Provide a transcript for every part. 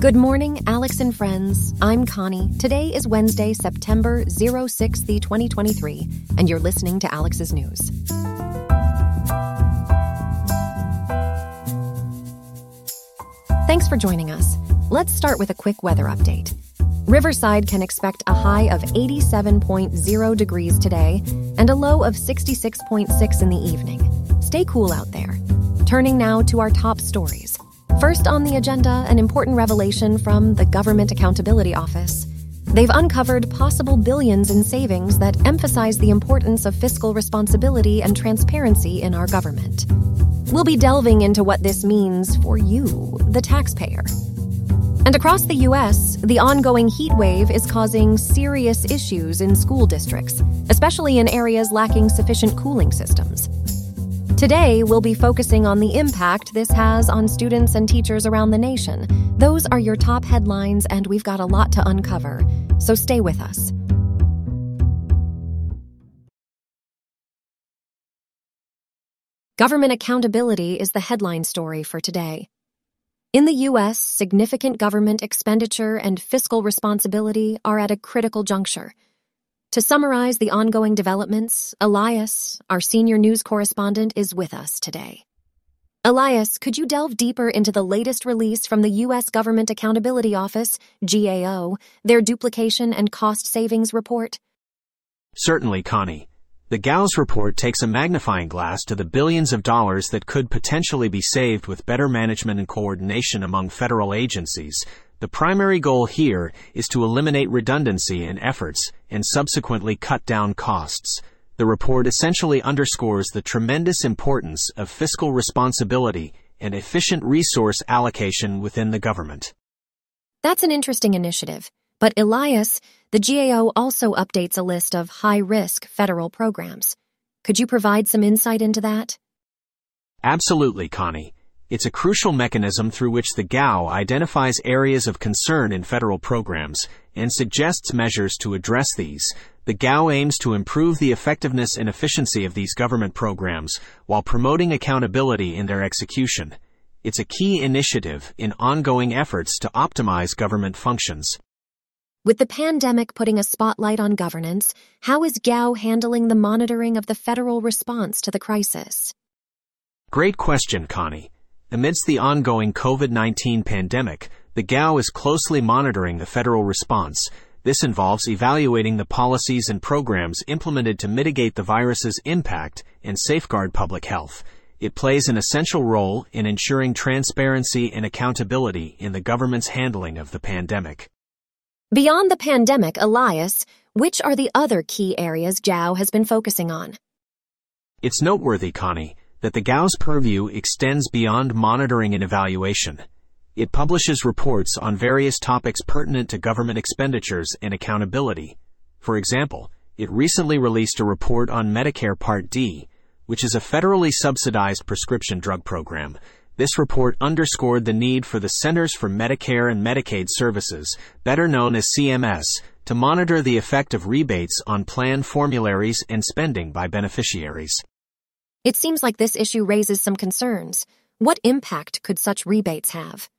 Good morning, Alex and friends. I'm Connie. Today is Wednesday, September 06th, 2023, and you're listening to Alex's News. Thanks for joining us. Let's start with a quick weather update. Riverside can expect a high of 87.0 degrees today and a low of 66.6 in the evening. Stay cool out there. Turning now to our top stories. First on the agenda, an important revelation from the Government Accountability Office. They've uncovered possible billions in savings that emphasize the importance of fiscal responsibility and transparency in our government. We'll be delving into what this means for you, the taxpayer. And across the U.S., the ongoing heat wave is causing serious issues in school districts, especially in areas lacking sufficient cooling systems. Today, we'll be focusing on the impact this has on students and teachers around the nation. Those are your top headlines, and we've got a lot to uncover, so stay with us. Government accountability is the headline story for today. In the U.S., significant government expenditure and fiscal responsibility are at a critical juncture. To summarize the ongoing developments, Elias, our senior news correspondent, is with us today. Elias, could you delve deeper into the latest release from the U.S. Government Accountability Office, GAO, their duplication and cost savings report? Certainly, Connie. The GAO's report takes a magnifying glass to the billions of dollars that could potentially be saved with better management and coordination among federal agencies, the primary goal here is to eliminate redundancy in efforts and subsequently cut down costs. The report essentially underscores the tremendous importance of fiscal responsibility and efficient resource allocation within the government. That's an interesting initiative. But Elias, the GAO also updates a list of high risk federal programs. Could you provide some insight into that? Absolutely, Connie. It's a crucial mechanism through which the GAO identifies areas of concern in federal programs and suggests measures to address these. The GAO aims to improve the effectiveness and efficiency of these government programs while promoting accountability in their execution. It's a key initiative in ongoing efforts to optimize government functions. With the pandemic putting a spotlight on governance, how is GAO handling the monitoring of the federal response to the crisis? Great question, Connie. Amidst the ongoing COVID-19 pandemic, the GAO is closely monitoring the federal response. This involves evaluating the policies and programs implemented to mitigate the virus's impact and safeguard public health. It plays an essential role in ensuring transparency and accountability in the government's handling of the pandemic. Beyond the pandemic, Elias, which are the other key areas GAO has been focusing on? It's noteworthy, Connie, that the GAO's purview extends beyond monitoring and evaluation. It publishes reports on various topics pertinent to government expenditures and accountability. For example, it recently released a report on Medicare Part D, which is a federally subsidized prescription drug program. This report underscored the need for the Centers for Medicare and Medicaid Services, better known as CMS, to monitor the effect of rebates on plan formularies and spending by beneficiaries. It seems like this issue raises some concerns. What impact could such rebates have?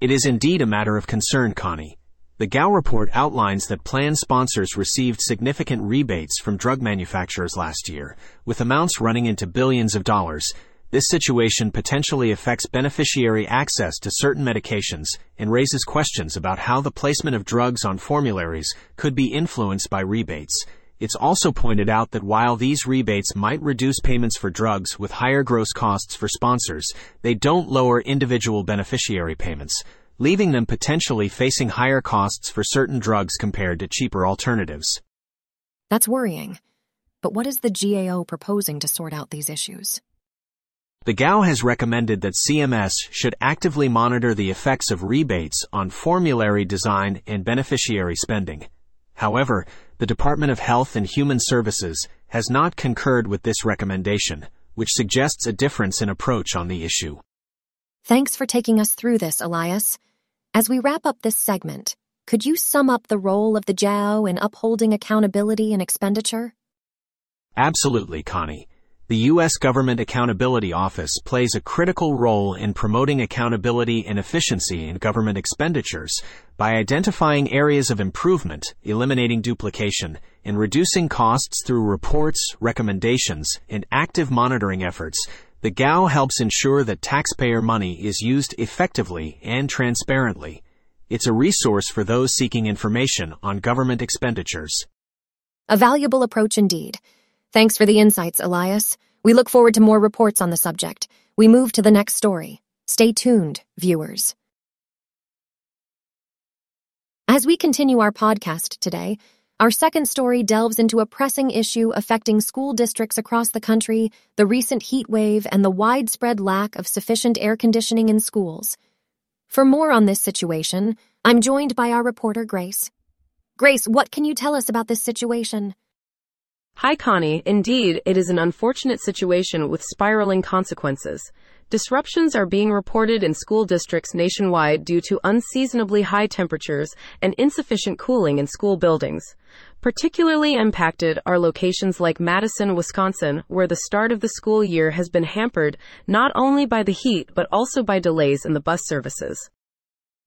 It is indeed a matter of concern, Connie. The GAO report outlines that plan sponsors received significant rebates from drug manufacturers last year, with amounts running into billions of dollars. This situation potentially affects beneficiary access to certain medications and raises questions about how the placement of drugs on formularies could be influenced by rebates. It's also pointed out that while these rebates might reduce payments for drugs with higher gross costs for sponsors, they don't lower individual beneficiary payments, leaving them potentially facing higher costs for certain drugs compared to cheaper alternatives. That's worrying. But what is the GAO proposing to sort out these issues? The GAO has recommended that CMS should actively monitor the effects of rebates on formulary design and beneficiary spending. However, the Department of Health and Human Services has not concurred with this recommendation, which suggests a difference in approach on the issue. Thanks for taking us through this, Elias. As we wrap up this segment, could you sum up the role of the GAO in upholding accountability and expenditure? Absolutely, Connie. The U.S. Government Accountability Office plays a critical role in promoting accountability and efficiency in government expenditures by identifying areas of improvement, eliminating duplication, and reducing costs through reports, recommendations, and active monitoring efforts. The GAO helps ensure that taxpayer money is used effectively and transparently. It's a resource for those seeking information on government expenditures. A valuable approach indeed. Thanks for the insights, Elias. We look forward to more reports on the subject. We move to the next story. Stay tuned, viewers. As we continue our podcast today, our second story delves into a pressing issue affecting school districts across the country the recent heat wave and the widespread lack of sufficient air conditioning in schools. For more on this situation, I'm joined by our reporter, Grace. Grace, what can you tell us about this situation? Hi, Connie. Indeed, it is an unfortunate situation with spiraling consequences. Disruptions are being reported in school districts nationwide due to unseasonably high temperatures and insufficient cooling in school buildings. Particularly impacted are locations like Madison, Wisconsin, where the start of the school year has been hampered not only by the heat but also by delays in the bus services.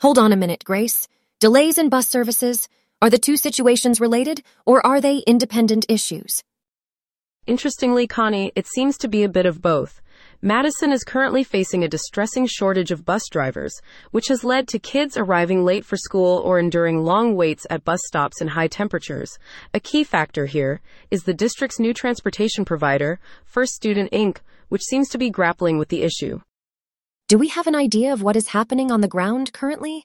Hold on a minute, Grace. Delays in bus services? Are the two situations related, or are they independent issues? Interestingly, Connie, it seems to be a bit of both. Madison is currently facing a distressing shortage of bus drivers, which has led to kids arriving late for school or enduring long waits at bus stops in high temperatures. A key factor here is the district's new transportation provider, First Student Inc., which seems to be grappling with the issue. Do we have an idea of what is happening on the ground currently?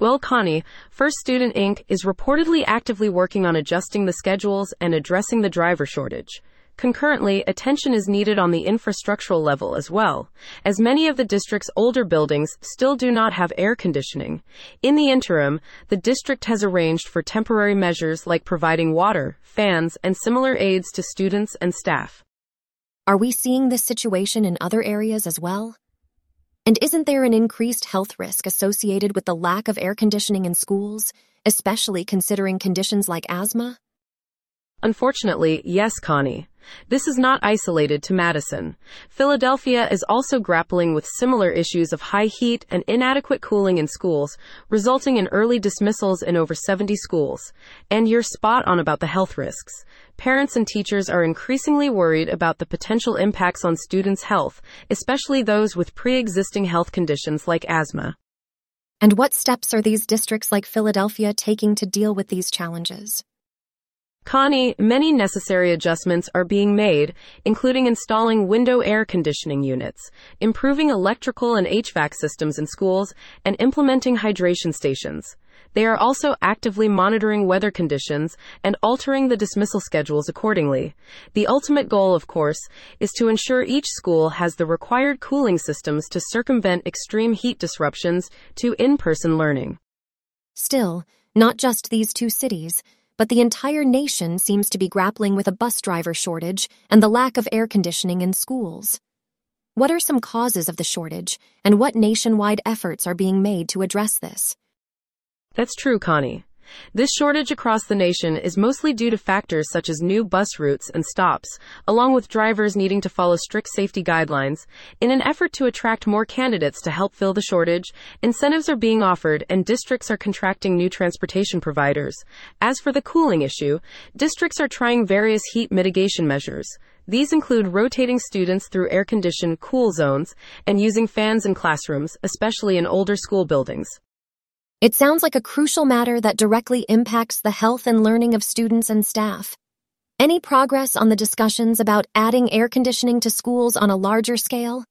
Well, Connie, First Student Inc. is reportedly actively working on adjusting the schedules and addressing the driver shortage. Concurrently, attention is needed on the infrastructural level as well, as many of the district's older buildings still do not have air conditioning. In the interim, the district has arranged for temporary measures like providing water, fans, and similar aids to students and staff. Are we seeing this situation in other areas as well? And isn't there an increased health risk associated with the lack of air conditioning in schools, especially considering conditions like asthma? Unfortunately, yes, Connie. This is not isolated to Madison. Philadelphia is also grappling with similar issues of high heat and inadequate cooling in schools, resulting in early dismissals in over 70 schools. And you're spot on about the health risks. Parents and teachers are increasingly worried about the potential impacts on students' health, especially those with pre existing health conditions like asthma. And what steps are these districts like Philadelphia taking to deal with these challenges? Connie, many necessary adjustments are being made, including installing window air conditioning units, improving electrical and HVAC systems in schools, and implementing hydration stations. They are also actively monitoring weather conditions and altering the dismissal schedules accordingly. The ultimate goal, of course, is to ensure each school has the required cooling systems to circumvent extreme heat disruptions to in person learning. Still, not just these two cities, but the entire nation seems to be grappling with a bus driver shortage and the lack of air conditioning in schools. What are some causes of the shortage, and what nationwide efforts are being made to address this? That's true, Connie. This shortage across the nation is mostly due to factors such as new bus routes and stops, along with drivers needing to follow strict safety guidelines. In an effort to attract more candidates to help fill the shortage, incentives are being offered and districts are contracting new transportation providers. As for the cooling issue, districts are trying various heat mitigation measures. These include rotating students through air conditioned cool zones and using fans in classrooms, especially in older school buildings. It sounds like a crucial matter that directly impacts the health and learning of students and staff. Any progress on the discussions about adding air conditioning to schools on a larger scale?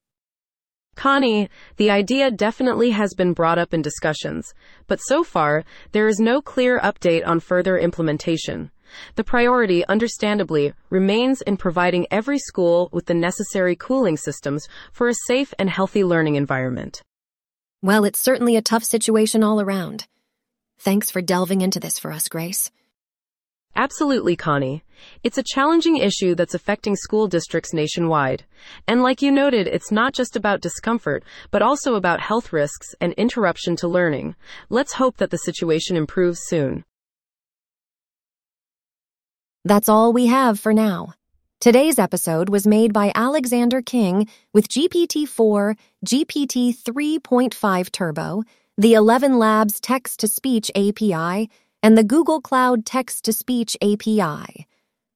Connie, the idea definitely has been brought up in discussions, but so far, there is no clear update on further implementation. The priority, understandably, remains in providing every school with the necessary cooling systems for a safe and healthy learning environment. Well, it's certainly a tough situation all around. Thanks for delving into this for us, Grace. Absolutely, Connie. It's a challenging issue that's affecting school districts nationwide. And like you noted, it's not just about discomfort, but also about health risks and interruption to learning. Let's hope that the situation improves soon. That's all we have for now. Today's episode was made by Alexander King with GPT 4, GPT 3.5 Turbo, the ElevenLabs Text to Speech API, and the Google Cloud Text to Speech API.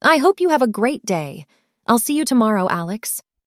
I hope you have a great day. I'll see you tomorrow, Alex.